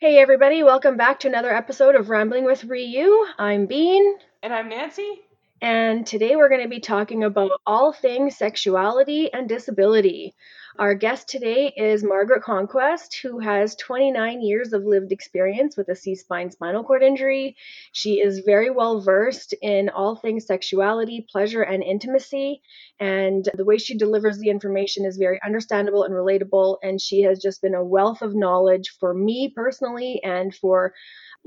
Hey everybody, welcome back to another episode of Rambling with Ryu. I'm Bean. And I'm Nancy. And today we're going to be talking about all things sexuality and disability. Our guest today is Margaret Conquest, who has 29 years of lived experience with a C spine spinal cord injury. She is very well versed in all things sexuality, pleasure, and intimacy. And the way she delivers the information is very understandable and relatable. And she has just been a wealth of knowledge for me personally and for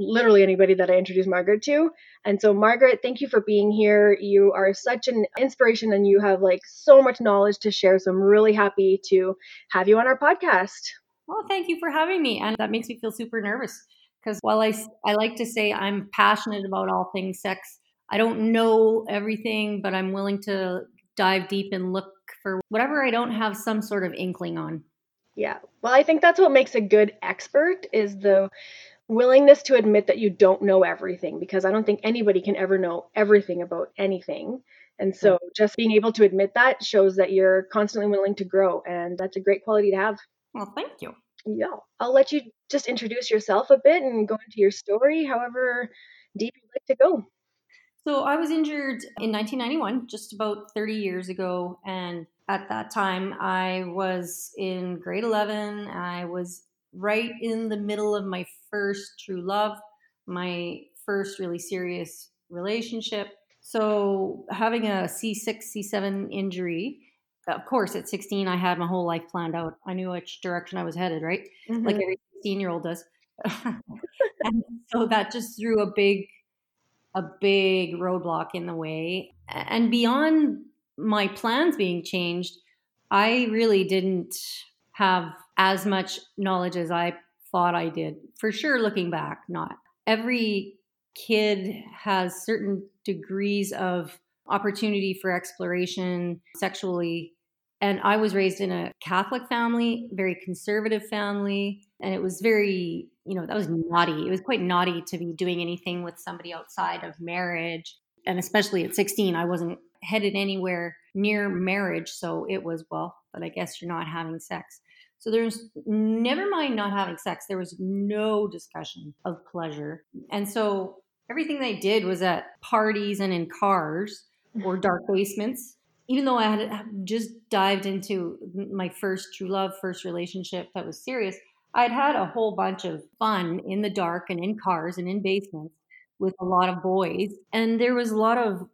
literally anybody that I introduce Margaret to. And so, Margaret, thank you for being here. You are such an inspiration and you have like so much knowledge to share. So, I'm really happy to have you on our podcast. Well, thank you for having me. And that makes me feel super nervous because while I, I like to say I'm passionate about all things sex, I don't know everything, but I'm willing to dive deep and look for whatever I don't have some sort of inkling on. Yeah. Well, I think that's what makes a good expert is the willingness to admit that you don't know everything because I don't think anybody can ever know everything about anything. And so hmm. just being able to admit that shows that you're constantly willing to grow and that's a great quality to have. Well, thank you. Yeah. I'll let you just introduce yourself a bit and go into your story however deep you'd like to go. So I was injured in 1991, just about 30 years ago, and at that time I was in grade 11. I was right in the middle of my first true love, my first really serious relationship. So, having a C6, C7 injury, of course, at 16, I had my whole life planned out. I knew which direction I was headed, right? Mm-hmm. Like every 16 year old does. and so that just threw a big, a big roadblock in the way. And beyond my plans being changed, I really didn't have as much knowledge as I thought I did. For sure, looking back, not. Every kid has certain degrees of opportunity for exploration sexually. And I was raised in a Catholic family, very conservative family. And it was very, you know, that was naughty. It was quite naughty to be doing anything with somebody outside of marriage. And especially at 16, I wasn't headed anywhere near marriage. So it was, well, but I guess you're not having sex. So there's never mind not having sex, there was no discussion of pleasure. And so everything they did was at parties and in cars or dark basements. Even though I had just dived into my first true love, first relationship that was serious, I'd had a whole bunch of fun in the dark and in cars and in basements with a lot of boys. And there was a lot of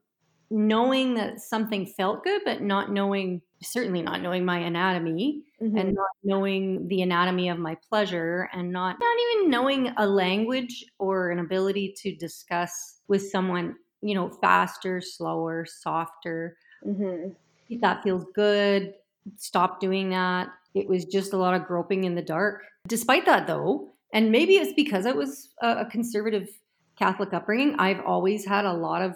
knowing that something felt good, but not knowing, certainly not knowing my anatomy mm-hmm. and not knowing the anatomy of my pleasure and not, not even knowing a language or an ability to discuss with someone, you know, faster, slower, softer. Mm-hmm. That feels good. Stop doing that. It was just a lot of groping in the dark. Despite that, though, and maybe it's because I was a conservative Catholic upbringing, I've always had a lot of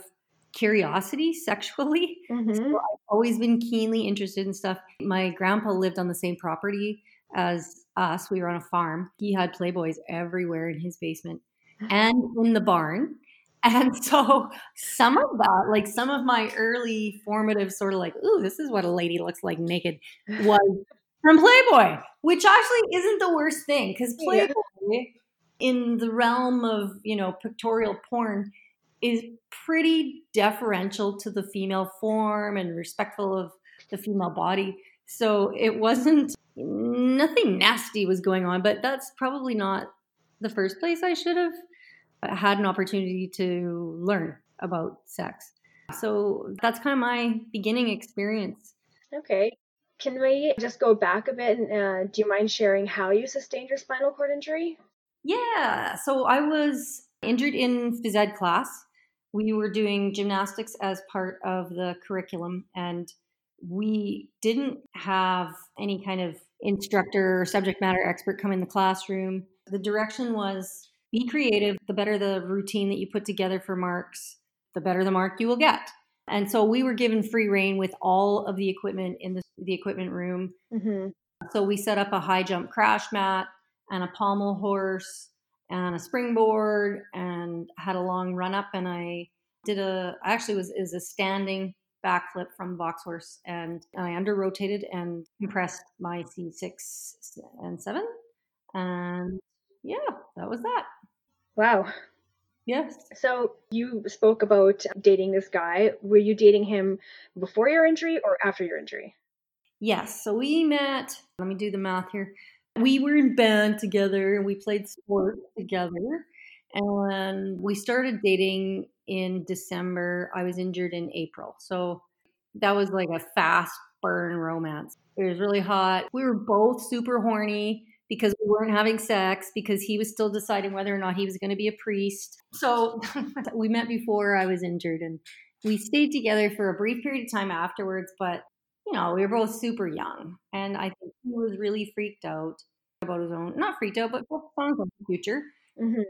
curiosity sexually. Mm-hmm. So I've always been keenly interested in stuff. My grandpa lived on the same property as us. We were on a farm. He had Playboys everywhere in his basement and in the barn. And so some of that, like some of my early formative sort of like, ooh, this is what a lady looks like naked was from Playboy, which actually isn't the worst thing because Playboy yeah. in the realm of, you know, pictorial porn is pretty deferential to the female form and respectful of the female body. So it wasn't nothing nasty was going on, but that's probably not the first place I should have had an opportunity to learn about sex. So that's kind of my beginning experience. Okay. Can we just go back a bit? And, uh, do you mind sharing how you sustained your spinal cord injury? Yeah. So I was injured in phys ed class we were doing gymnastics as part of the curriculum and we didn't have any kind of instructor or subject matter expert come in the classroom. The direction was be creative. The better the routine that you put together for marks, the better the mark you will get. And so we were given free rein with all of the equipment in the, the equipment room. Mm-hmm. So we set up a high jump crash mat and a pommel horse and a springboard and had a long run up and I did a I actually was is a standing backflip from box horse and I under rotated and compressed my C6 and 7 and yeah that was that. Wow. Yes. So you spoke about dating this guy. Were you dating him before your injury or after your injury? Yes. So we met, let me do the math here. We were in band together and we played sport together. And we started dating in December. I was injured in April. So that was like a fast burn romance. It was really hot. We were both super horny because we weren't having sex because he was still deciding whether or not he was going to be a priest. So we met before I was injured and we stayed together for a brief period of time afterwards, but you know, we were both super young. And I think he was really freaked out about his own, not freaked out, but focused on his future. Mm-hmm.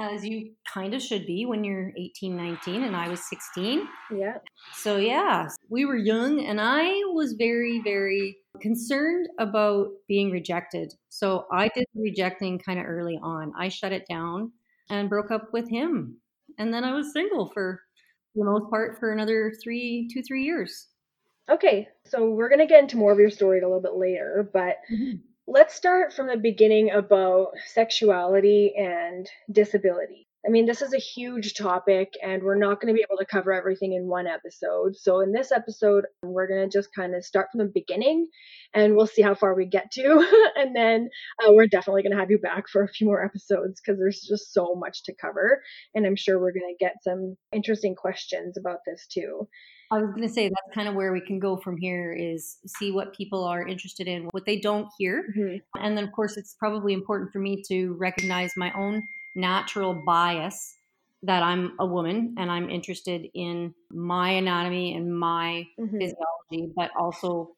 As you kind of should be when you're 18, 19, and I was 16. Yeah. So, yeah, we were young, and I was very, very concerned about being rejected. So, I did rejecting kind of early on. I shut it down and broke up with him. And then I was single for the most part for another three, two, three years. Okay, so we're going to get into more of your story a little bit later, but Mm-hmm. let's start from the beginning about sexuality and disability. I mean, this is a huge topic, and we're not going to be able to cover everything in one episode. So, in this episode, we're going to just kind of start from the beginning and we'll see how far we get to. and then uh, we're definitely going to have you back for a few more episodes because there's just so much to cover. And I'm sure we're going to get some interesting questions about this too. I was going to say that's kind of where we can go from here is see what people are interested in, what they don't hear. Mhm. And then, of course, it's probably important for me to recognize my own natural bias that I'm a woman and I'm interested in my anatomy and my Mhm. physiology, but also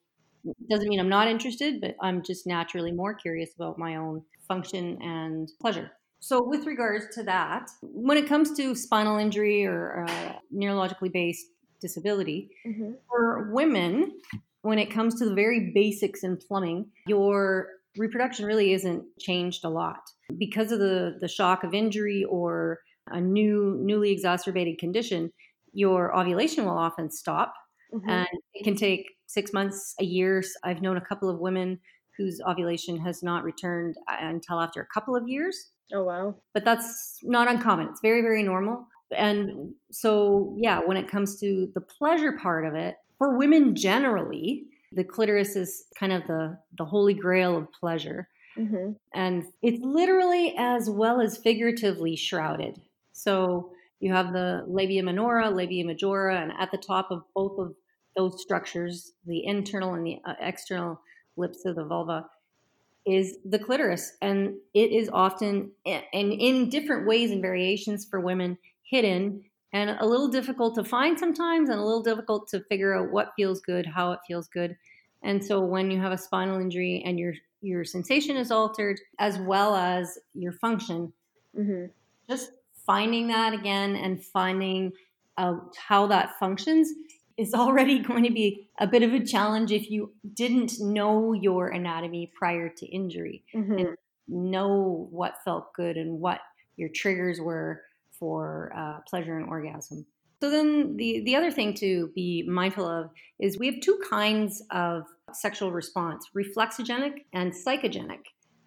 doesn't mean I'm not interested, but I'm just naturally more curious about my own function and pleasure. So, with regards to that, when it comes to spinal injury or uh, neurologically based disability, Mhm. for women, when it comes to the very basics in plumbing, your reproduction really isn't changed a lot because of the the shock of injury or a new newly exacerbated condition. Your ovulation will often stop, Mhm. and it can take six months, a year. I've known a couple of women whose ovulation has not returned uh, until after a couple of years Oh, wow. but that's not uncommon. It's very, very normal. And so, yeah, when it comes to the pleasure part of it, for women generally, the clitoris is kind of the, the holy grail of pleasure. hmm And it's literally as well as figuratively shrouded. So you have the labia minora, labia majora, and at the top of both of those structures, the internal and the uh, external lips of the vulva, is the clitoris. And it is often, and in different ways and variations for women, hidden and a little difficult to find sometimes and a little difficult to figure out what feels good, how it feels good. And so when you have a spinal injury and your your sensation is altered as well as your function, hmm just finding that again and finding out how that functions is already going to be a bit of a challenge if you didn't know your anatomy prior to injury. Hmm know what felt good and what your triggers were for uh, pleasure and orgasm. So then the the other thing to be mindful of is we have two kinds of sexual response: reflexogenic and psychogenic.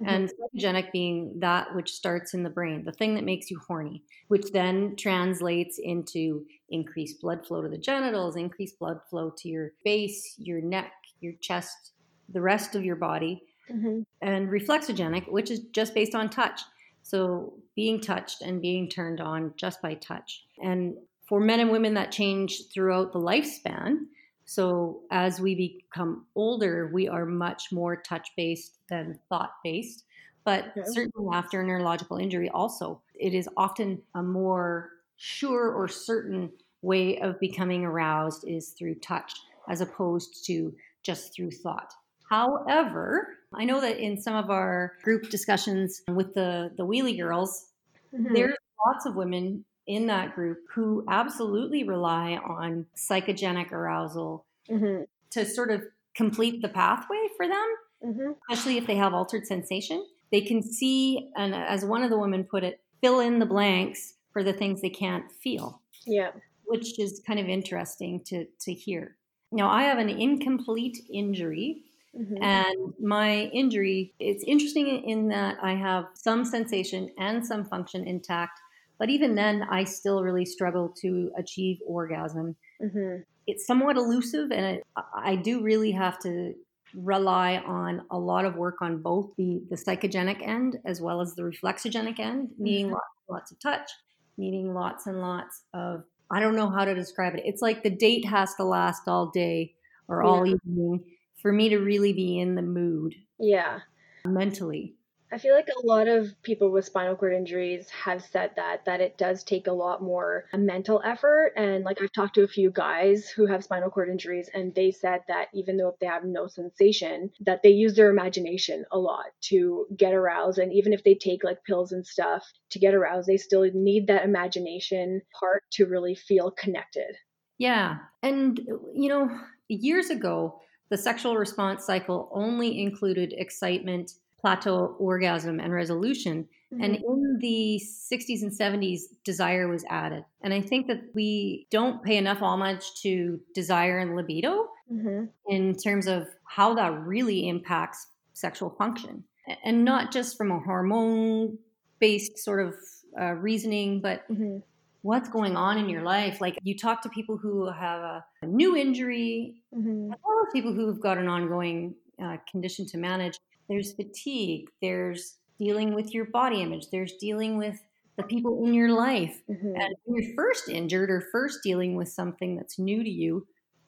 And psychogenic being that which starts in the brain, the thing that makes you horny, which then translates into increased blood flow to the genitals, increased blood flow to your face, your neck, your chest, the rest of your body hmm and reflexogenic, which is just based on touch. So being touched and being turned on just by touch. And for men and women, that change throughout the lifespan. So as we become older, we are much more touch based than thought based. But Yeah. certainly after a neurological injury, also, it is often a more sure or certain way of becoming aroused is through touch as opposed to just through thought. However, I know that in some of our group discussions with the, the wheelie girls, hmm there's lots of women in that group who absolutely rely on psychogenic arousal hmm to sort of complete the pathway for them, hmm especially if they have altered sensation. They can see, and as one of the women put it, fill in the blanks for the things they can't feel Yeah. which is kind of interesting to, to hear. Now, I have an incomplete injury Mm-hmm. And my injury, it's interesting in that I have some sensation and some function intact, but even then, I still really struggle to achieve orgasm. Mm-hmm. It's somewhat elusive, and it, I do really have to rely on a lot of work on both the, the psychogenic end as well as the reflexogenic end, needing mm-hmm. lots, lots of touch, needing lots and lots of, I don't know how to describe it. It's like the date has to last all day or all yeah. evening for me to really be in the mood. Yeah. Mentally. I feel like a lot of people with spinal cord injuries have said that that it does take a lot more uh, mental effort and like I've talked to a few guys who have spinal cord injuries and they said that even though they have no sensation that they use their imagination a lot to get aroused and even if they take like pills and stuff to get aroused they still need that imagination part to really feel connected. Yeah. And you know, years ago the sexual response cycle only included excitement plateau orgasm and resolution. Mm-hmm. And in the 60s and 70s, desire was added. And I think that we don't pay enough homage to desire and libido mm-hmm. in terms of how that really impacts sexual function. And not just from a hormone based sort of uh, reasoning, but mm-hmm. What's going on in your life. Like you talk to people who have a, a new injury, mm-hmm. as well as people who've got an ongoing uh, condition to manage there's fatigue, there's dealing with your body image, there's dealing with the people in your life. Mm-hmm. And when you're first injured or first dealing with something that's new to you,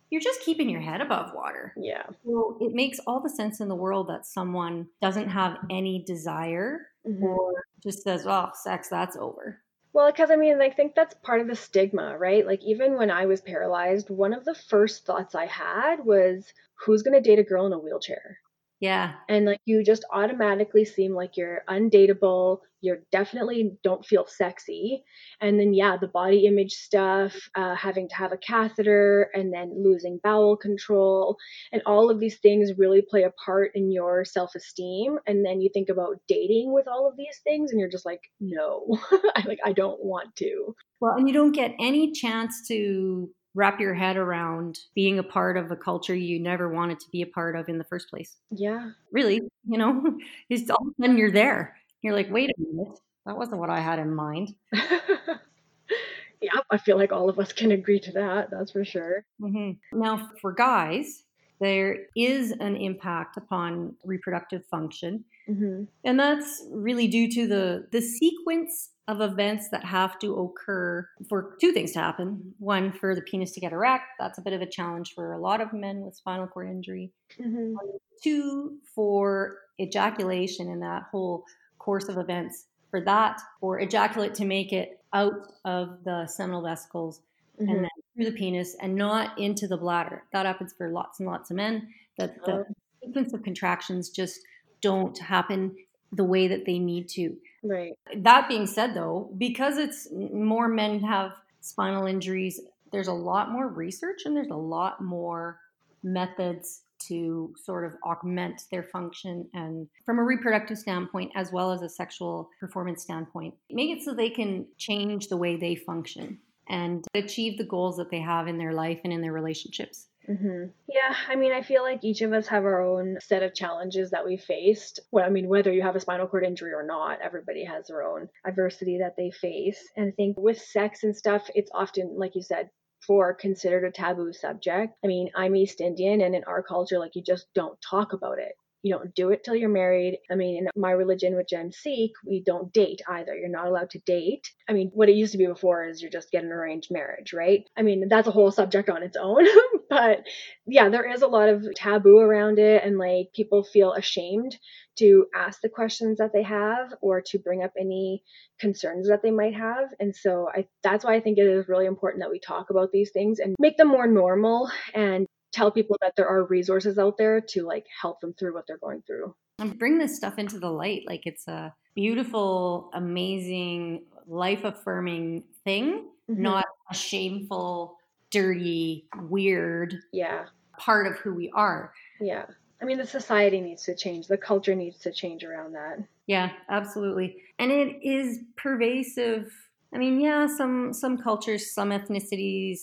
you're just keeping your head above water. Yeah. So it makes all the sense in the world that someone doesn't have any desire mm-hmm. or just says, oh, sex, that's over. Well, because I mean, I think that's part of the stigma, right? Like, even when I was paralyzed, one of the first thoughts I had was, who's going to date a girl in a wheelchair? Yeah. And like you just automatically seem like you're undateable. You're definitely don't feel sexy. And then, yeah, the body image stuff, uh, having to have a catheter and then losing bowel control. And all of these things really play a part in your self esteem. And then you think about dating with all of these things and you're just like, no, I like, I don't want to. Well, and you don't get any chance to wrap your head around being a part of a culture you never wanted to be a part of in the first place. Yeah. Really, you know, it's all of a sudden you're there. You're like, wait a minute, that wasn't what I had in mind. yeah, I feel like all of us can agree to that. That's for sure. Mm-hmm. Now, for guys, there is an impact upon reproductive function. Mm-hmm. And that's really due to the, the sequence of events that have to occur for two things to happen. One, for the penis to get erect. That's a bit of a challenge for a lot of men with spinal cord injury. Mm-hmm. Two, for ejaculation in that whole course of events. For that, for ejaculate to make it out of the seminal vesicles mm-hmm. and then through the penis and not into the bladder. That happens for lots and lots of men. That the oh. sequence of contractions just don't happen the way that they need to. Right. That being said, though, because it's more men have spinal injuries, there's a lot more research and there's a lot more methods to sort of augment their function and from a reproductive standpoint as well as a sexual performance standpoint make it so they can change the way they function and achieve the goals that they have in their life and in their relationships. Mm-hmm. Yeah, I mean, I feel like each of us have our own set of challenges that we faced. Well, I mean, whether you have a spinal cord injury or not, everybody has their own adversity that they face. And I think with sex and stuff, it's often, like you said, for considered a taboo subject. I mean, I'm East Indian, and in our culture, like you just don't talk about it. You don't do it till you're married. I mean, in my religion, which I'm Sikh, we don't date either. You're not allowed to date. I mean, what it used to be before is you're just getting an arranged marriage, right? I mean, that's a whole subject on its own. but yeah, there is a lot of taboo around it, and like people feel ashamed to ask the questions that they have or to bring up any concerns that they might have. And so I that's why I think it is really important that we talk about these things and make them more normal and tell people that there are resources out there to like help them through what they're going through. And bring this stuff into the light like it's a beautiful amazing life affirming thing mm-hmm. not a shameful dirty weird yeah. part of who we are. Yeah. I mean the society needs to change. The culture needs to change around that. Yeah absolutely. And it is pervasive. I mean yeah some some cultures some ethnicities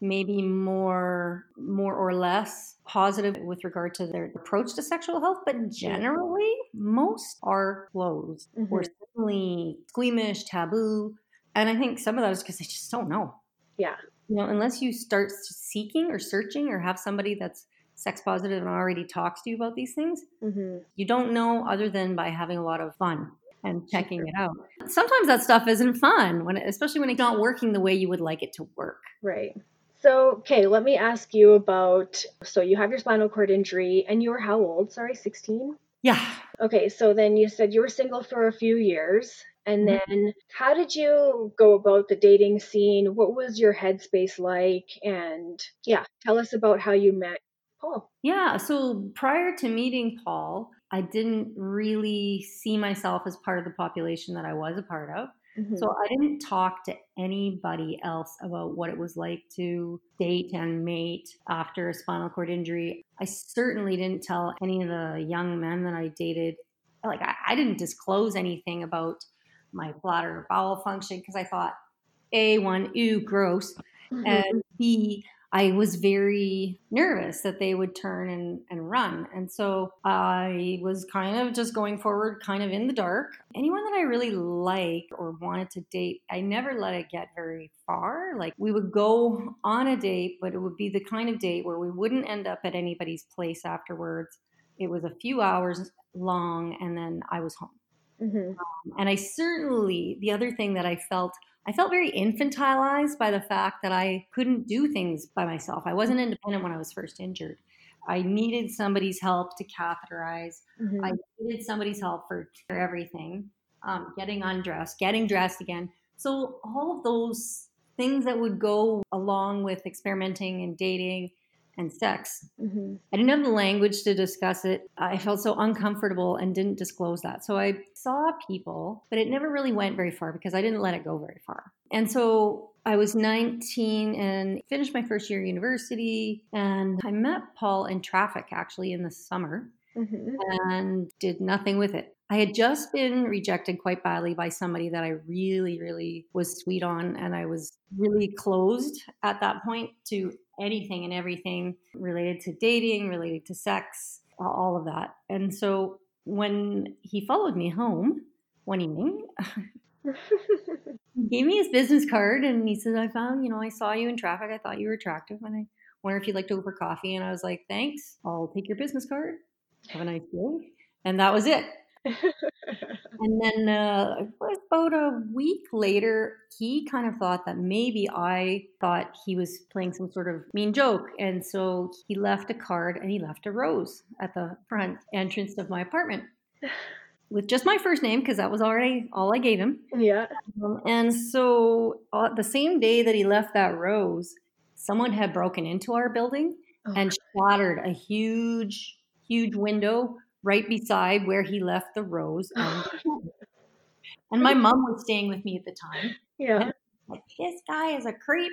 maybe more more or less positive with regard to their approach to sexual health but generally most are closed Mhm. or certainly squeamish taboo. And i think some of that is because they just don't know. Yeah. you know unless you start seeking or searching or have somebody that's sex positive and already talks to you about these things hmm you don't know other than by having a lot of fun and checking it out. Sometimes that stuff isn't fun when especially when it's not working the way you would like it to work. Right. So, okay, let me ask you about so you have your spinal cord injury and you were how old? Sorry, 16? yeah Okay, so then you said you were single for a few years. And Mhm. then how did you go about the dating scene? What was your headspace like? And yeah, tell us about how you met Paul. Yeah, so prior to meeting Paul, I didn't really see myself as part of the population that I was a part of. Mhm. So I didn't talk to anybody else about what it was like to date and mate after a spinal cord injury. I certainly didn't tell any of the young men that I dated. Like, I, I didn't disclose anything about my bladder or bowel function because I thought, A, one, ew, gross Mhm. and B, I was very nervous that they would turn and, and run. And so I was kind of just going forward, kind of in the dark. Anyone that I really liked or wanted to date, I never let it get very far. Like we would go on a date, but it would be the kind of date where we wouldn't end up at anybody's place afterwards. It was a few hours long, and then I was home. Mhm. And I certainly, the other thing that I felt, I felt very infantilized by the fact that I couldn't do things by myself. I wasn't independent when I was first injured. I needed somebody's help to catheterize. Mhm. I needed somebody's help for, for everything, um, getting undressed, getting dressed again. So, all of those things that would go along with experimenting and dating and sex Mhm. I didn't have the language to discuss it. I felt so uncomfortable and didn't disclose that. So I saw people, but it never really went very far because I didn't let it go very far. And so I was 19 and finished my first year of university. And I met Paul in traffic actually in the summer Mhm. and did nothing with it. I had just been rejected quite badly by somebody that I really, really was sweet on. And I was really closed at that point to anything and everything related to dating, related to sex, all of that. And so when he followed me home one evening, he gave me his business card and he says, I found, you know, I saw you in traffic. I thought you were attractive. And I wonder if you'd like to go for coffee. And I was like, thanks. I'll take your business card. Have a nice day. And that was it. And then uh, about a week later, he kind of thought that maybe I thought he was playing some sort of mean joke. And so he left a card and he left a rose at the front entrance of my apartment with just my first name because that was already all I gave him. yeah. Um, and so uh, the same day that he left that rose, someone had broken into our building Oh, and shattered a huge, huge window right beside where he left the rose. And, and my mom was staying with me at the time. yeah. Like, this guy is a creep,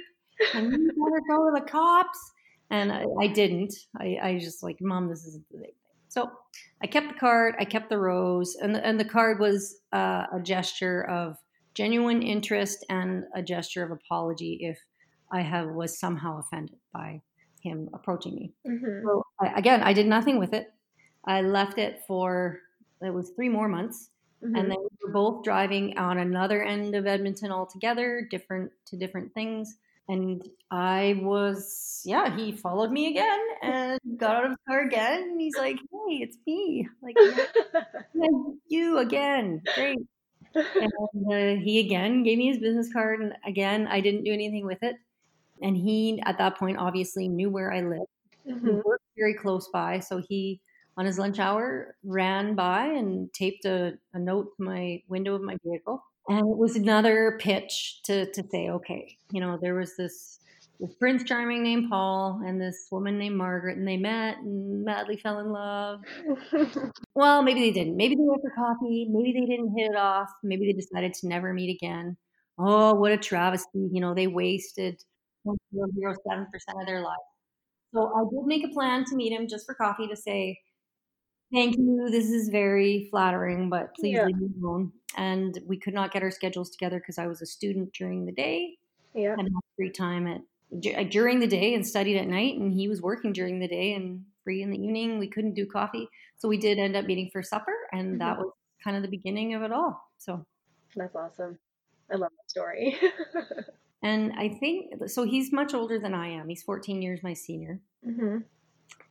and you better go to the cops. And I, I didn't. I, I just like, mom, this isn't the thing. So I kept the card. I kept the rose, and the, and the card was uh, a gesture of genuine interest and a gesture of apology if I have was somehow offended by him approaching me. Mhm. So I, again, I did nothing with it. I left it for it was three more months, Mhm. and then we were both driving on another end of Edmonton altogether, different to different things. And I was, yeah, he followed me again and got out of the car again. And he's like, "Hey, it's me!" Like, "Yeah, you again, great. And uh, he again gave me his business card, and again, I didn't do anything with it. And he, at that point, obviously knew where I lived. We Mhm. worked very close by, so he, on his lunch hour, ran by and taped a, a note to my window of my vehicle. And it was another pitch to, to say, okay, you know, there was this this Prince Charming named Paul and this woman named Margaret, and they met and madly fell in love. Well, maybe they didn't. Maybe they went for coffee. Maybe they didn't hit it off. Maybe they decided to never meet again. Oh, what a travesty. You know, they wasted 0.07% of their life. So I did make a plan to meet him just for coffee to say, thank you. This is very flattering, but please Yeah. leave me alone. And we could not get our schedules together because I was a student during the day yeah. and had free time at during the day and studied at night, and he was working during the day and free in the evening. We couldn't do coffee, so we did end up meeting for supper, and that Mhm. was kind of the beginning of it all. So, That's awesome. I love that story. and I think so. He's much older than I am. He's 14 years my senior, hmm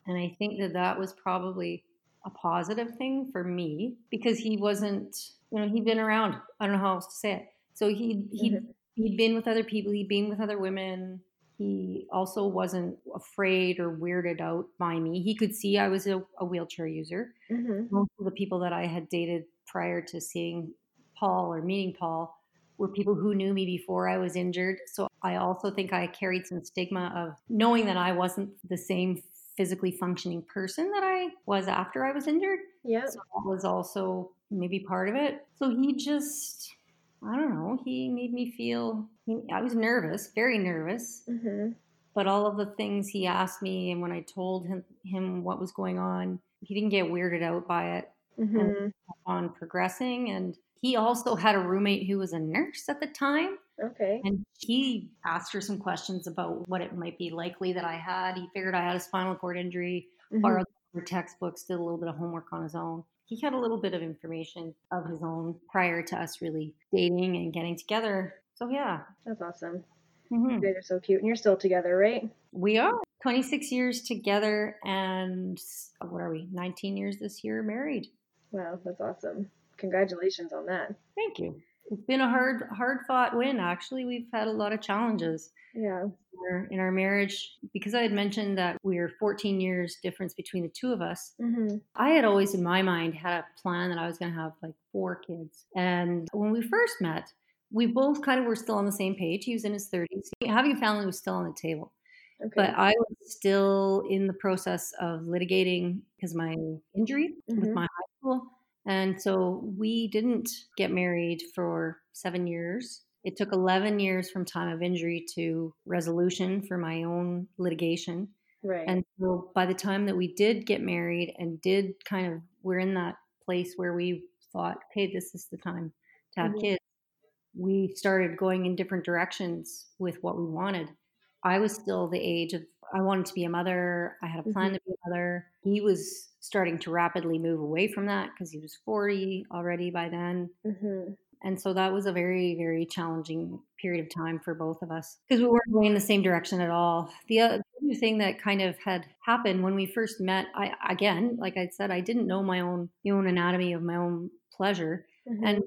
and I think that that was probably a positive thing for me because he wasn't, you know, he'd been around. I don't know how else to say it. So he he Mhm. he'd been with other people. He'd been with other women. He also wasn't afraid or weirded out by me. He could see I was a, a wheelchair user. hmm Most of the people that I had dated prior to seeing Paul or meeting Paul were people who knew me before I was injured. So I also think I carried some stigma of knowing that I wasn't the same physically functioning person that I was after I was injured. Yeah. So that was also maybe part of it. So he just, I don't know, he made me feel, I was nervous, very nervous. hmm But all of the things he asked me, and when I told him, him what was going on, he didn't get weirded out by it hmm on progressing. And he also had a roommate who was a nurse at the time. Okay. And he asked her some questions about what it might be likely that I had. He figured I had a spinal cord injury, Mhm. borrowed her textbooks, did a little bit of homework on his own. He had a little bit of information of his own prior to us really dating and getting together. So, yeah. That's awesome. Mhm. You guys are so cute, and you're still together, right? We are 26 years together and what are we, 19 years this year married. Wow, that's awesome. Congratulations on that. Thank you. It's been a hard, hard fought win. Actually, we've had a lot of challenges Yeah. in our- marriage because I had mentioned that we are 14 years difference between the two of us. hmm I had always in my mind had a plan that I was going to have like four kids. And when we first met, we both kind of were still on the same page. He was in his 30s. Having a family was still on the table. Okay. But I was still in the process of litigating because my injury with Mhm. my high school. And so we didn't get married for seven years. It took 11 years from time of injury to resolution for my own litigation. right. And so by the time that we did get married and did kind of, we're in that place where we thought, okay, this is the time to have Mhm. kids, we started going in different directions with what we wanted. I was still the age of, I wanted to be a mother. I had a plan to be a mother. He was starting to rapidly move away from that because he was 40 already by then. hmm And so that was a very, very challenging period of time for both of us because we weren't going in the same direction at all. The other thing that kind of had happened when we first met, I again, like I said, I didn't know my own my own anatomy of my own pleasure, hmm and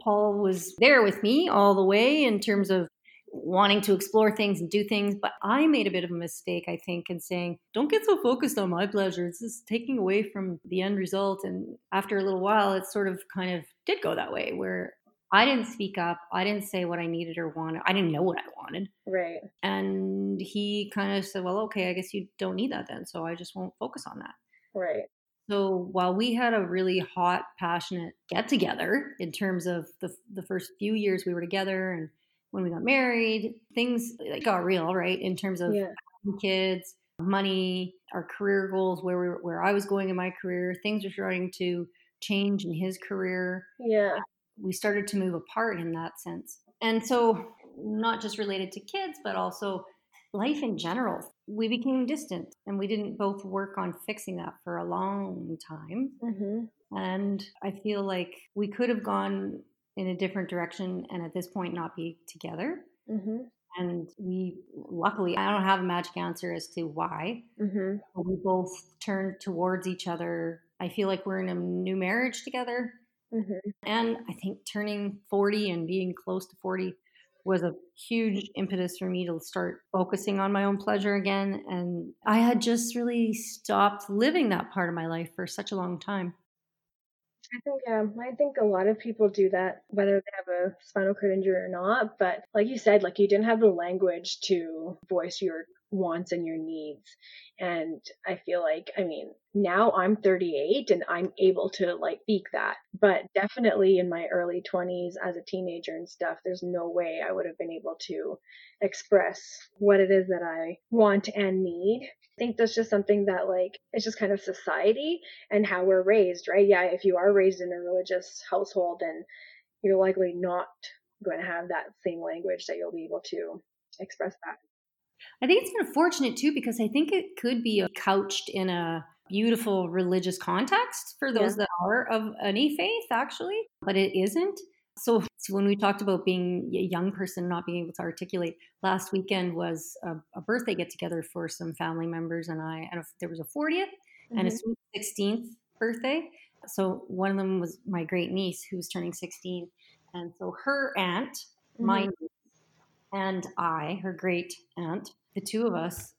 Paul was there with me all the way in terms of wanting to explore things and do things. But I made a bit of a mistake, I think, in saying, don't get so focused on my pleasure. It's just taking away from the end result. And after a little while, it sort of kind of did go that way where I didn't speak up. I didn't say what I needed or wanted. I didn't know what I wanted. Right. And he kind of said, well, okay, I guess you don't need that then. So I just won't focus on that. Right. So while we had a really hot, passionate get together in terms of the, the first few years we were together and when we got married, things like got real, right? In terms of Yeah. kids, money, our career goals, where we where I was going in my career, things were starting to change in his career. Yeah. We started to move apart in that sense. And so not just related to kids, but also life in general. We became distant and we didn't both work on fixing that for a long time. hmm And I feel like we could have gone in a different direction and at this point not be together. hmm And we, luckily, I don't have a magic answer as to why, hmm but we both turned towards each other. I feel like we're in a new marriage together. hmm And I think turning 40 and being close to 40 was a huge impetus for me to start focusing on my own pleasure again. And I had just really stopped living that part of my life for such a long time. I think yeah, I think a lot of people do that, whether they have a spinal cord injury or not. But like you said, like you didn't have the language to voice your wants and your needs. And I feel like, I mean, now I'm 38 and I'm able to like speak that. But definitely in my early 20s as a teenager and stuff, there's no way I would have been able to express what it is that I want and need. I think that's just something that like it's just kind of society and how we're raised, right? Yeah, if you are raised in a religious household, then you're likely not going to have that same language that you'll be able to express that. I think it's unfortunate too because I think it could be couched in a beautiful religious context for those yeah. that are of any faith, actually, but it isn't. So, when we talked about being a young person not being able to articulate, last weekend was a, a birthday get together for some family members and I, and there was a 40th mm-hmm. and a 16th mm-hmm. birthday. So one of them was my great niece who was turning 16. And so her aunt, mm-hmm. my niece, and I, her great aunt, the two of us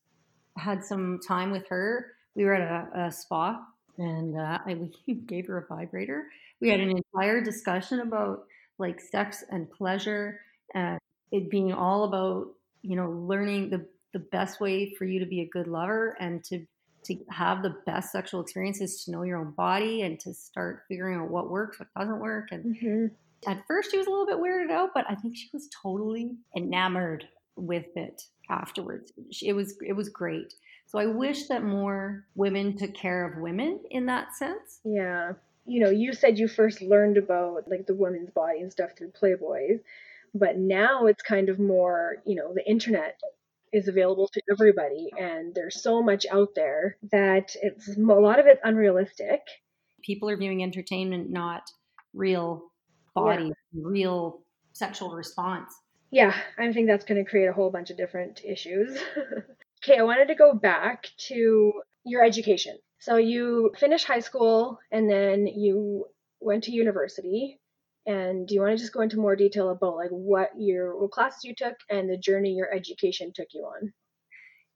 had some time with her. We were at a, a spa and uh, I, we gave her a vibrator. We had an entire discussion about like sex and pleasure and it being all about you know learning the the best way for you to be a good lover and to to have the best sexual experiences to know your own body and to start figuring out what works what doesn't work and mm-hmm. At first she was a little bit weirded out but i think she was totally enamored with it afterwards. It was it was great. So i wish that more women took care of women in that sense. Yeah. You know, you said you first learned about like the women's body and stuff through Playboys, but now it's kind of more, you know, the internet is available to everybody and there's so much out there that it's a lot of it's unrealistic. People are viewing entertainment not real body, yeah. real sexual response. Yeah, I think that's going to create a whole bunch of different issues. okay, I wanted to go back to your education. So you finished high school and then you went to university. And do you want to just go into more detail about like what your what classes you took and the journey your education took you on?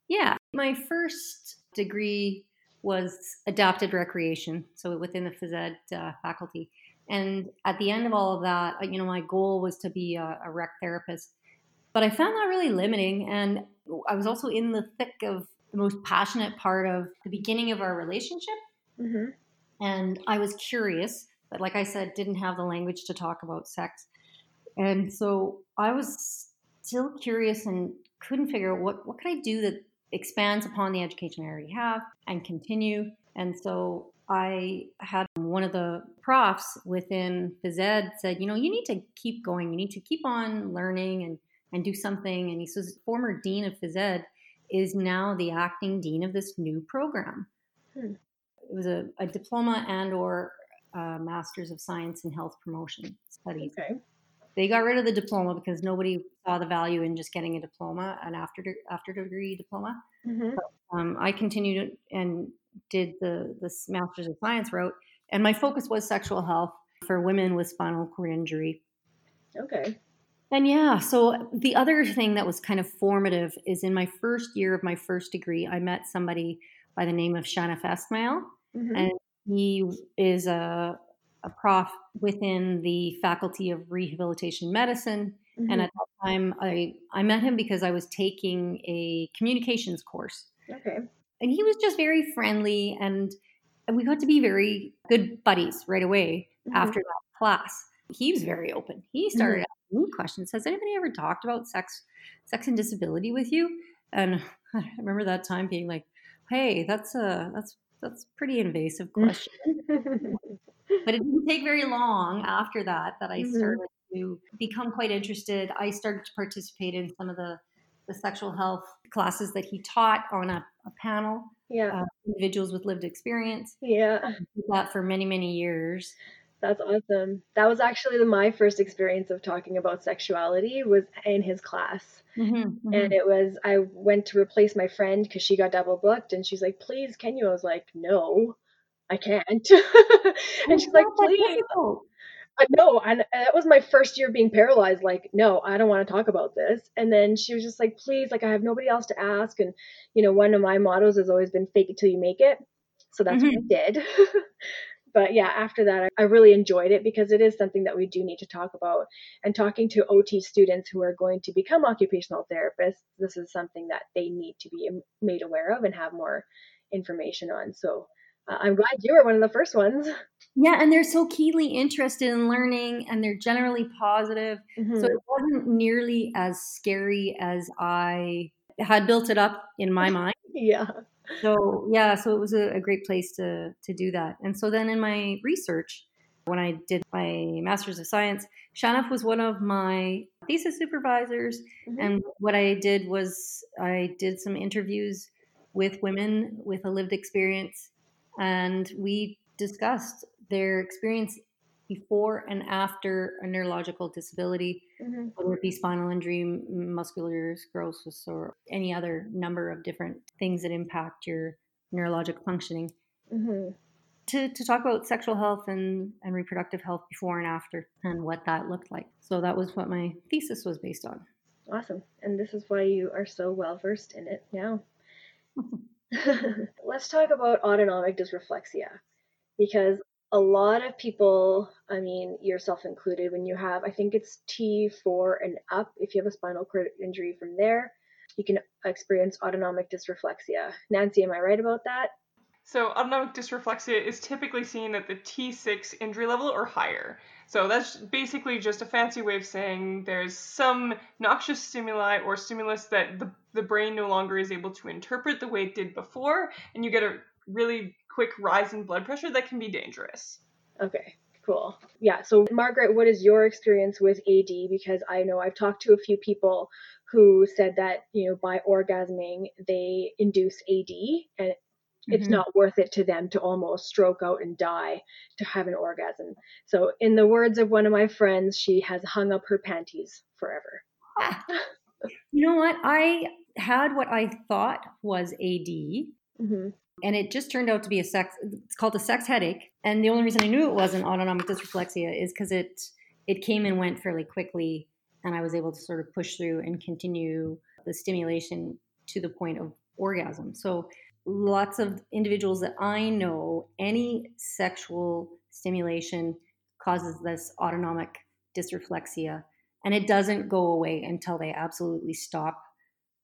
Yeah, my first degree was adapted recreation, so within the phys ed uh, faculty. And at the end of all of that, uh, you know, my goal was to be a, a rec therapist, but I found that really limiting. And I was also in the thick of the most passionate part of the beginning of our relationship. Mm-hmm. And I was curious, but like I said, didn't have the language to talk about sex. And so I was still curious and couldn't figure out what, what could I do that expands upon the education I already have and continue. And so I had one of the profs within phys ed said, you know, you need to keep going. You need to keep on learning and, and do something. And he says, former dean of phys ed is now the acting dean of this new program. Hmm. It was a, a, diploma and or a master's of science in health promotion studies. Okay. They got rid of the diploma because nobody saw the value in just getting a diploma, an after after degree diploma. Mm-hmm. But, um, I continued and did the this master's of science route, and my focus was sexual health for women with spinal cord injury. Okay. And yeah, so the other thing that was kind of formative is in my first year of my first degree, I met somebody by the name of Shaniff Esmail, mm-hmm. and he is a, a prof within the Faculty of Rehabilitation Medicine. Mm-hmm. And at that time, I, I met him because I was taking a communications course. Okay. And he was just very friendly, and we got to be very good buddies right away mm-hmm. after that class. He was very open. He started mm-hmm me questions. Has anybody ever talked about sex, sex and disability with you? And I remember that time being like, "Hey, that's a that's that's pretty invasive question." but it didn't take very long after that that I mm-hmm. started to become quite interested. I started to participate in some of the the sexual health classes that he taught on a, a panel. Yeah, uh, individuals with lived experience. Yeah, that for many many years. That's awesome. That was actually the, my first experience of talking about sexuality was in his class. Mm-hmm, mm-hmm. And it was I went to replace my friend because she got double booked, and she's like, "Please, can you?" I was like, "No, I can't." and she's like, "Please." Uh, no, and that was my first year being paralyzed. Like, no, I don't want to talk about this. And then she was just like, "Please, like, I have nobody else to ask." And you know, one of my mottos has always been "fake it till you make it." So that's mm-hmm. what I did but yeah, after that, I really enjoyed it because it is something that we do need to talk about. And talking to OT students who are going to become occupational therapists, this is something that they need to be made aware of and have more information on. So I'm glad you were one of the first ones. Yeah, and they're so keenly interested in learning and they're generally positive. Mm-hmm. So it wasn't nearly as scary as I had built it up in my mind. yeah so yeah, so it was a, a, great place to to do that. And so then in my research, when I did my master's of science, Shaniff was one of my thesis supervisors. Mhm. And what I did was I did some interviews with women with a lived experience, and we discussed their experience before and after a neurological disability, Mhm. whether it be spinal injury, muscular sclerosis, or any other number of different things that impact your neurologic functioning. Mhm. To, to talk about sexual health and, and reproductive health before and after and what that looked like. So that was what my thesis was based on. Awesome. And this is why you are so well versed in it now. Let's talk about autonomic dysreflexia because a lot of people, I mean, yourself included, when you have, I think it's T4 and up, if you have a spinal cord injury from there, you can experience autonomic dysreflexia. Nancy, am I right about that? So autonomic dysreflexia is typically seen at the T6 injury level or higher. So that's basically just a fancy way of saying there's some noxious stimuli or stimulus that the, the brain no longer is able to interpret the way it did before, and you get a really quick rise in blood pressure that can be dangerous. Okay, cool. Yeah, so Margaret, what is your experience with AD? Because I know I've talked to a few people who said that, you know, by orgasming, they induce AD and it's Mhm. not worth it to them to almost stroke out and die to have an orgasm. So, in the words of one of my friends, she has hung up her panties forever. You know what? I had what I thought was AD, hmm and it just turned out to be a sex. It's called a sex headache, and the only reason I knew it wasn't autonomic dysreflexia is because it it came and went fairly quickly, and I was able to sort of push through and continue the stimulation to the point of orgasm. So lots of individuals that I know, any sexual stimulation causes this autonomic dysreflexia, and it doesn't go away until they absolutely stop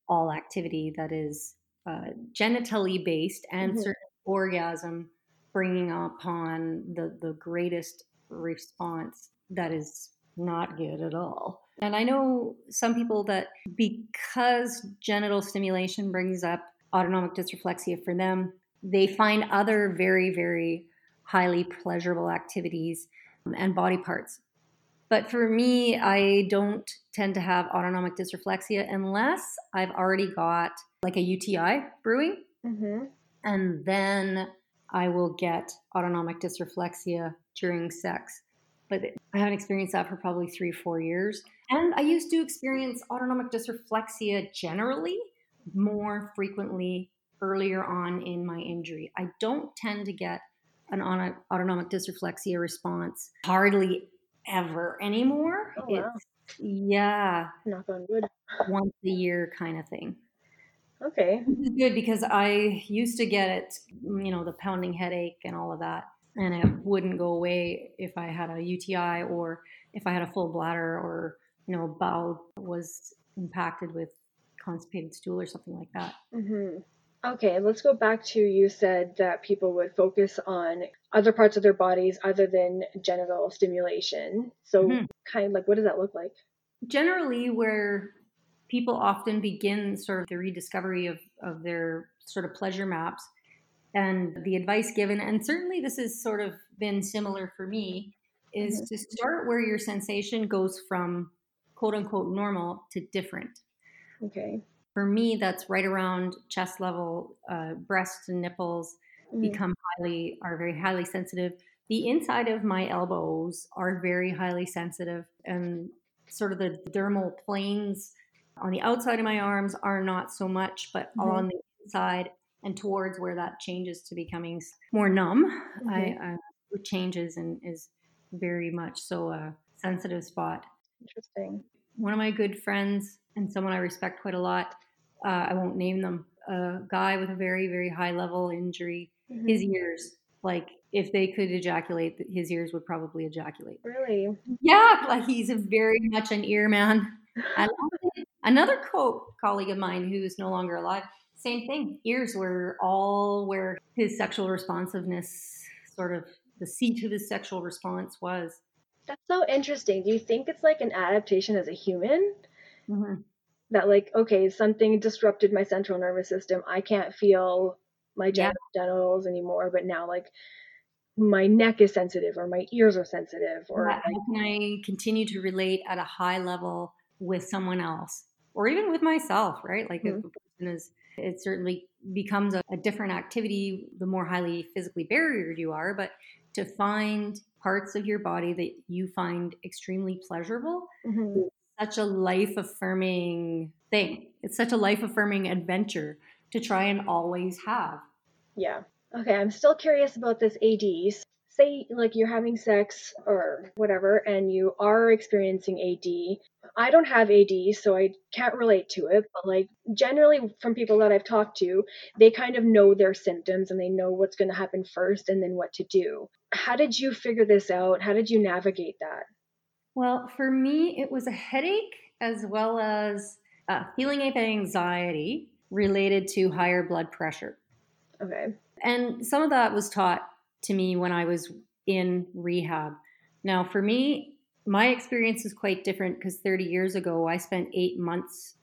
all activity that is uh, genitally based and Mhm. certain orgasm bringing upon the the greatest response that is not good at all. And I know some people that because genital stimulation brings up autonomic dysreflexia for them, they find other very very highly pleasurable activities um, and body parts. But for me, I don't tend to have autonomic dysreflexia unless I've already got like a UTI brewing, hmm and then I will get autonomic dysreflexia during sex. But I haven't experienced that for probably three, four years. And I used to experience autonomic dysreflexia generally more frequently earlier on in my injury. I don't tend to get an autonomic dysreflexia response hardly ever anymore. Oh, wow. It's, yeah, Knock on wood. once a year kind of thing. Okay. Good because I used to get it, you know, the pounding headache and all of that. And it wouldn't go away if I had a UTI or if I had a full bladder or, you know, bowel was impacted with constipated stool or something like that. hmm Okay, let's go back to you said that people would focus on other parts of their bodies other than genital stimulation. So, Mhm. kind of like, what does that look like? Generally, where people often begin sort of the rediscovery of, of their sort of pleasure maps and the advice given, and certainly this has sort of been similar for me, is to start where your sensation goes from quote unquote normal to different. Okay. For me, that's right around chest level, uh, breasts and nipples Mhm. become highly are very highly sensitive. The inside of my elbows are very highly sensitive, and sort of the dermal planes on the outside of my arms are not so much, but Mhm. on the inside and towards where that changes to becoming more numb, I, Mhm. I it changes and is very much so a sensitive spot Interesting. one of my good friends and someone I respect quite a lot. Uh, I won't name them. A guy with a very, very high level injury. Mhm. His ears, like if they could ejaculate, his ears would probably ejaculate. Really? Yeah, like he's a very much an ear man. I love it. Another co- colleague of mine who's no longer alive, same thing. Ears were all where his sexual responsiveness, sort of the seat of his sexual response was. That's so interesting. Do you think it's like an adaptation as a human? Mhm. That, like, okay, something disrupted my central nervous system. I can't feel my Yeah. genitals anymore, but now, like, my neck is sensitive or my ears are sensitive or How like, can I continue to relate at a high level with someone else or even with myself, right? Like Mhm. if a person is, it certainly becomes a, a different activity the more highly physically barriered you are. But to find parts of your body that you find extremely pleasurable, Mhm. Such a life affirming thing. It's such a life affirming adventure to try and always have. Yeah. Okay, I'm still curious about this ADs. Say, like, you're having sex or whatever, and you are experiencing AD. I don't have AD, so I can't relate to it, but, like, generally from people that I've talked to, they kind of know their symptoms and they know what's going to happen first and then what to do. How did you figure this out? How did you navigate that? Well, for me, it was a headache as well as a feeling of anxiety related to higher blood pressure. Okay. And some of that was taught to me when I was in rehab. Now, for me, my experience is quite different because 30 years ago, I spent eight months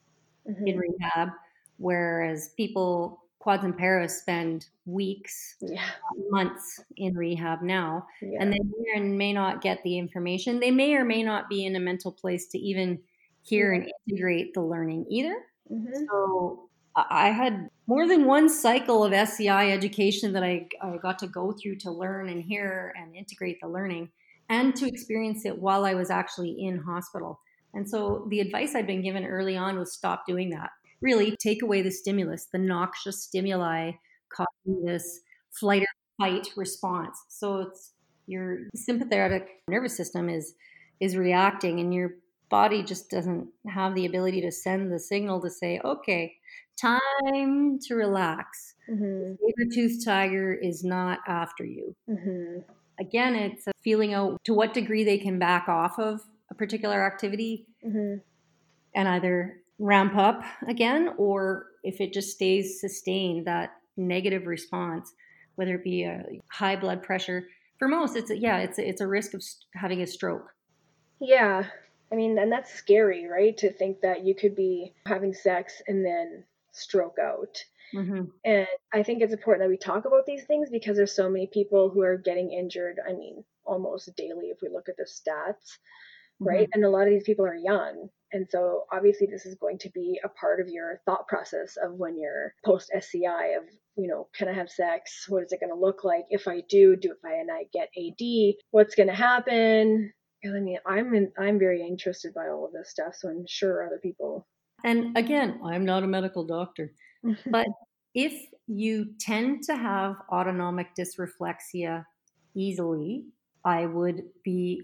Mhm. in rehab, whereas people, quads and paras, spend weeks, Yeah. months in rehab now. Yeah. And they may or may not get the information. They may or may not be in a mental place to even hear and integrate the learning either. Mhm. So I had more than one cycle of SCI education that I, I got to go through to learn and hear and integrate the learning and to experience it while I was actually in hospital. And so the advice I'd been given early on was stop doing that. Really take away the stimulus, the noxious stimuli causing this flight or fight response. So it's your sympathetic nervous system is is reacting and your body just doesn't have the ability to send the signal to say, okay, time to relax. Mhm. Saber-toothed tiger is not after you. Mhm. Again, it's a feeling out to what degree they can back off of a particular activity Mhm. and either ramp up again or if it just stays sustained, that negative response, whether it be a high blood pressure. For most, it's a, yeah, it's a, it's a risk of having a stroke. Yeah. I mean, and that's scary, right? To think that you could be having sex and then stroke out. Mm-hmm. And I think it's important that we talk about these things because there's so many people who are getting injured. I mean, almost daily if we look at the stats, right? Mm-hmm. And a lot of these people are young. And so obviously this is going to be a part of your thought process of when you're post SCI of, you know, can I have sex? What is it going to look like? If I do, do if I and I get AD, what's going to happen? And I mean, I'm in, I'm very interested by all of this stuff, so I'm sure other people. And again, I'm not a medical doctor, but if you tend to have autonomic dysreflexia easily, I would be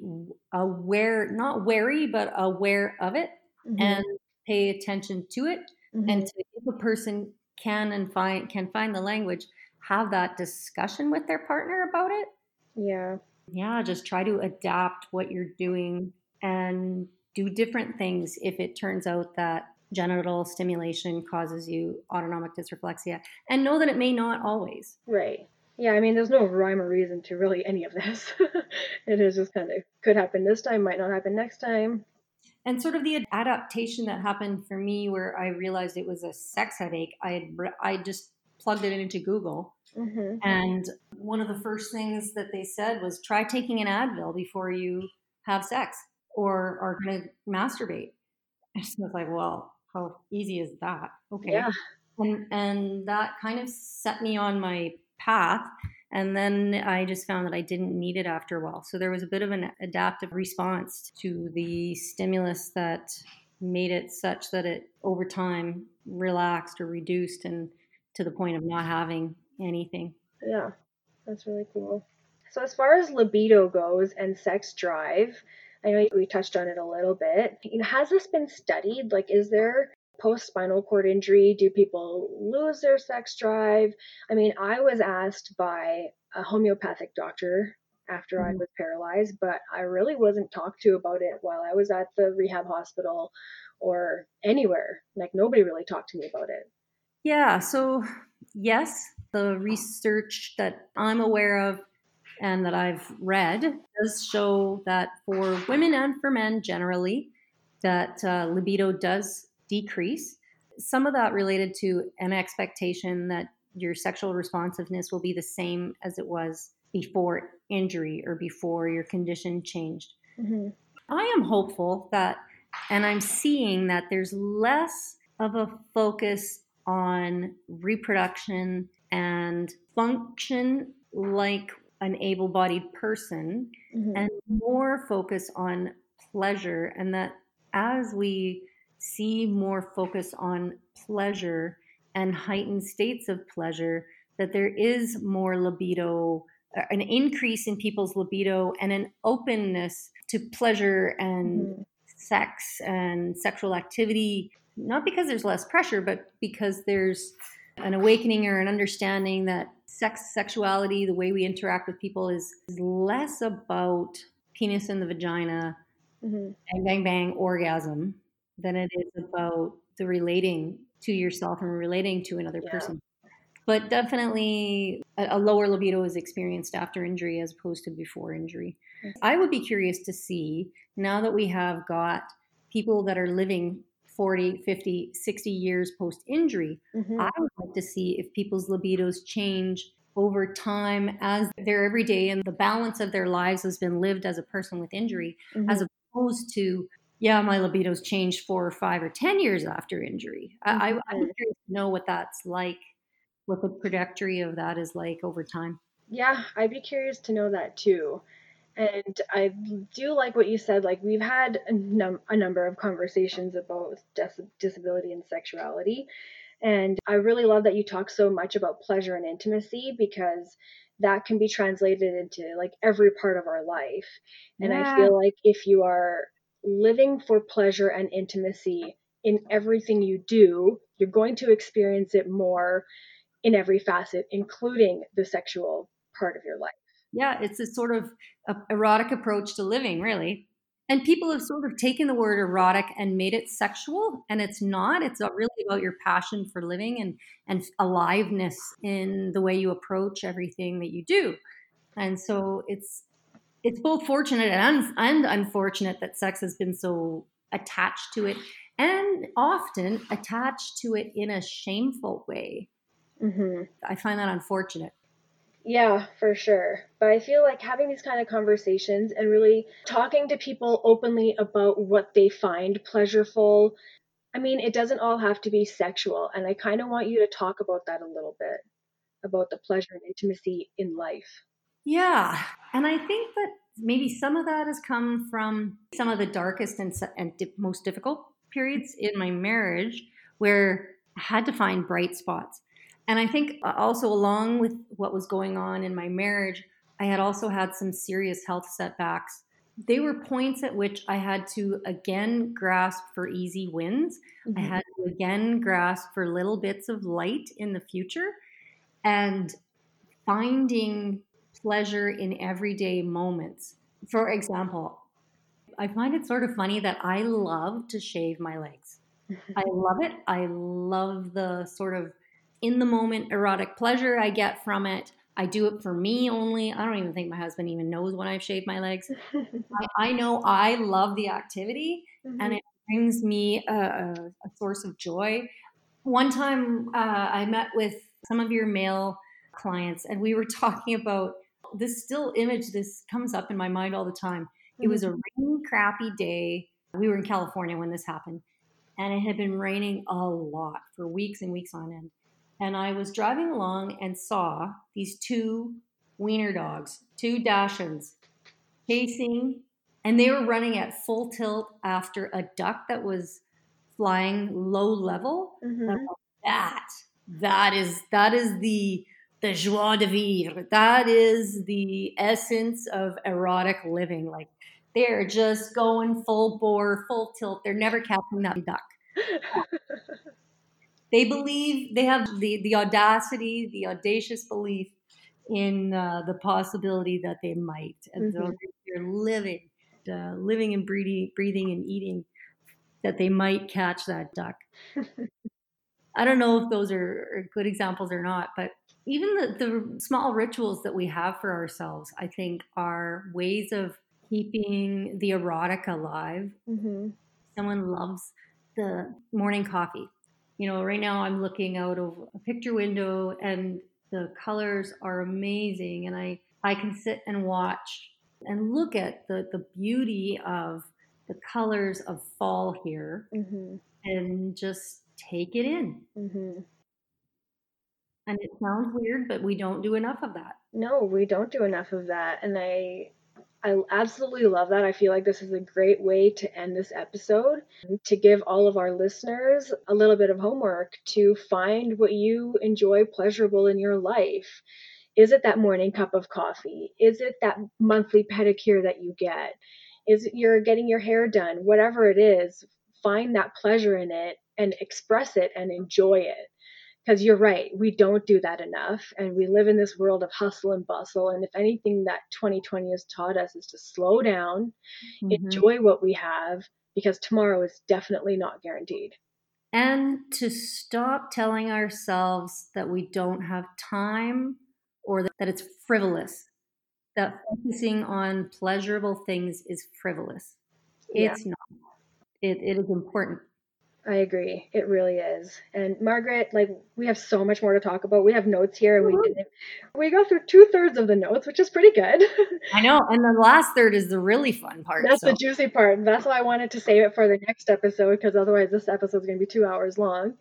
aware, not wary, but aware of it Mhm, and pay attention to it. mhm, And to, if a person can and find can find the language, have that discussion with their partner about it. yeah, Yeah, just try to adapt what you're doing and do different things if it turns out that genital stimulation causes you autonomic dysreflexia. And know that it may not always. right. Yeah, I mean, there's no rhyme or reason to really any of this. it is just kind of could happen this time, might not happen next time. And sort of the adaptation that happened for me where I realized it was a sex headache, I had, I just plugged it into Google hmm And one of the first things that they said was try taking an Advil before you have sex or are going to masturbate. I was like, well, how easy is that? Okay. Yeah. And, and that kind of set me on my path. And then I just found that I didn't need it after a while. So there was a bit of an adaptive response to the stimulus that made it such that it over time relaxed or reduced and to the point of not having anything. Yeah, that's really cool. So, as far as libido goes and sex drive, I know we touched on it a little bit. Has this been studied? Like, is there post spinal cord injury? Do people lose their sex drive? I mean, I was asked by a homeopathic doctor after I Mhm. was paralyzed, but I really wasn't talked to about it while I was at the rehab hospital or anywhere. Like, nobody really talked to me about it. Yeah, so yes, the research that I'm aware of and that I've read does show that for women and for men generally, that uh, libido does decrease. Some of that related to an expectation that your sexual responsiveness will be the same as it was before injury or before your condition changed. hmm I am hopeful that And I'm seeing that there's less of a focus on reproduction and function like an able bodied person, mm-hmm. and more focus on pleasure. And that as we see more focus on pleasure and heightened states of pleasure, that there is more libido, uh, an increase in people's libido, and an openness to pleasure and mm-hmm. sex and sexual activity. Not because there's less pressure, but because there's an awakening or an understanding that sex, sexuality, the way we interact with people is, is less about penis in the vagina, mm-hmm. bang, bang, bang, orgasm, than it is about the relating to yourself and relating to another yeah. person. But definitely a, a, lower libido is experienced after injury as opposed to before injury. Mm-hmm. I would be curious to see now that we have got people that are living 40, 50, 60 years post injury, mm-hmm. I would like to see if people's libidos change over time as their everyday and the balance of their lives has been lived as a person with injury, mm-hmm. as opposed to, yeah, my libido's changed four or five or 10 years after injury. Mm-hmm. I, I, I would know what that's like, what the trajectory of that is like over time. Yeah, I'd be curious to know that too. And I do like what you said. Like, we've had a, num- a number of conversations about dis- disability and sexuality. And I really love that you talk so much about pleasure and intimacy because that can be translated into like every part of our life. And yeah. I feel like if you are living for pleasure and intimacy in everything you do, you're going to experience it more in every facet, including the sexual part of your life yeah, it's a sort of erotic approach to living, really. And people have sort of taken the word erotic and made it sexual, and it's not. It's really about your passion for living and and aliveness in the way you approach everything that you do. And so it's it's both fortunate and, and unfortunate that sex has been so attached to it, and often attached to it in a shameful way. Mm-hmm. I find that unfortunate. Yeah, for sure. But I feel like having these kind of conversations and really talking to people openly about what they find pleasurable. I mean, it doesn't all have to be sexual. And I kind of want you to talk about that a little bit about the pleasure and intimacy in life. Yeah. And I think that maybe some of that has come from some of the darkest and, and most difficult periods in my marriage where I had to find bright spots. And I think uh, also, along with what was going on in my marriage, I had also had some serious health setbacks. They were points at which I had to again grasp for easy wins. Mm-hmm. I had to again grasp for little bits of light in the future and finding pleasure in everyday moments. For example, I find it sort of funny that I love to shave my legs. I love it. I love the sort of in the moment erotic pleasure I get from it. I do it for me only. I don't even think my husband even knows when I've shaved my legs. I, I, know I love the activity mm-hmm. and it brings me a, a, a, source of joy. One time uh, I met with some of your male clients and we were talking about this still image. This comes up in my mind all the time. Mm-hmm. It was a mm-hmm. rainy, crappy day. We were in California when this happened and it had been raining a lot for weeks and weeks on end and I was driving along and saw these two wiener dogs, two Dachshunds, chasing, and they were running at full tilt after a duck that was flying low level. Mm-hmm. That that is that is the the joie de vivre. That is the essence of erotic living. Like they're just going full bore, full tilt. They're never catching that duck. they believe they have the, the audacity, the audacious belief in uh, the possibility that they might, and mm-hmm. so they're living, uh, living and breathing, breathing and eating, that they might catch that duck. I don't know if those are good examples or not, but even the, the small rituals that we have for ourselves, I think, are ways of keeping the erotic alive. Mm-hmm. Someone loves the morning coffee you know, right now I'm looking out of a picture window and the colors are amazing and I I can sit and watch and look at the the beauty of the colors of fall here Mm-hmm. and just take it in. Mm-hmm. And it sounds weird, but we don't do enough of that. No, we don't do enough of that, and I I absolutely love that. I feel like this is a great way to end this episode to give all of our listeners a little bit of homework to find what you enjoy pleasurable in your life. Is it that morning cup of coffee? Is it that monthly pedicure that you get? Is it you're getting your hair done? Whatever it is, find that pleasure in it and express it and enjoy it because you're right we don't do that enough and we live in this world of hustle and bustle and if anything that 2020 has taught us is to slow down Mhm. enjoy what we have because tomorrow is definitely not guaranteed And to stop telling ourselves that we don't have time or that it's frivolous, that focusing on pleasurable things is frivolous. Yeah. It's not. It, it is important. I agree it really is and margaret like we have so much more to talk about we have notes here and we mm-hmm. didn't we go through two-thirds of the notes which is pretty good I know. And the last third is the really fun part. That's so. the juicy part. That's why I wanted to save it for the next episode because otherwise this episode is going to be two hours long.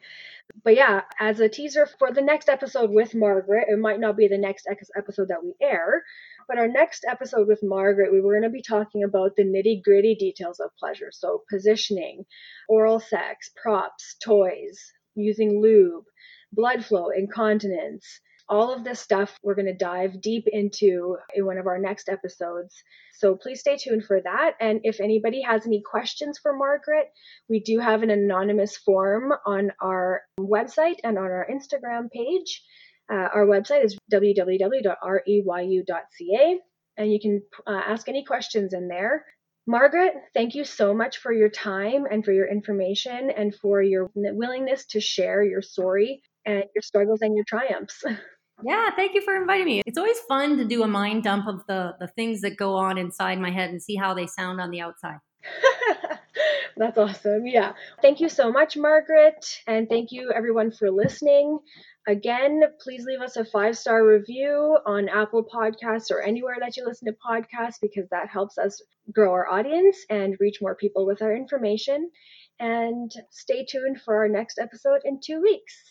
But yeah, as a teaser for the next episode with Margaret, it might not be the next episode that we air, but our next episode with Margaret, we were going to be talking about the nitty gritty details of pleasure. So positioning, oral sex, props, toys, using lube, blood flow, incontinence. All of this stuff we're going to dive deep into in one of our next episodes. So please stay tuned for that. And if anybody has any questions for Margaret, we do have an anonymous form on our website and on our Instagram page. Uh, our website is www.reyu.ca, and you can uh, ask any questions in there. Margaret, thank you so much for your time and for your information and for your willingness to share your story and your struggles and your triumphs. Yeah, thank you for inviting me. It's always fun to do a mind dump of the, the things that go on inside my head and see how they sound on the outside. That's awesome. Yeah. Thank you so much, Margaret. And thank you, everyone, for listening. Again, please leave us a five star review on Apple Podcasts or anywhere that you listen to podcasts because that helps us grow our audience and reach more people with our information. And stay tuned for our next episode in two weeks.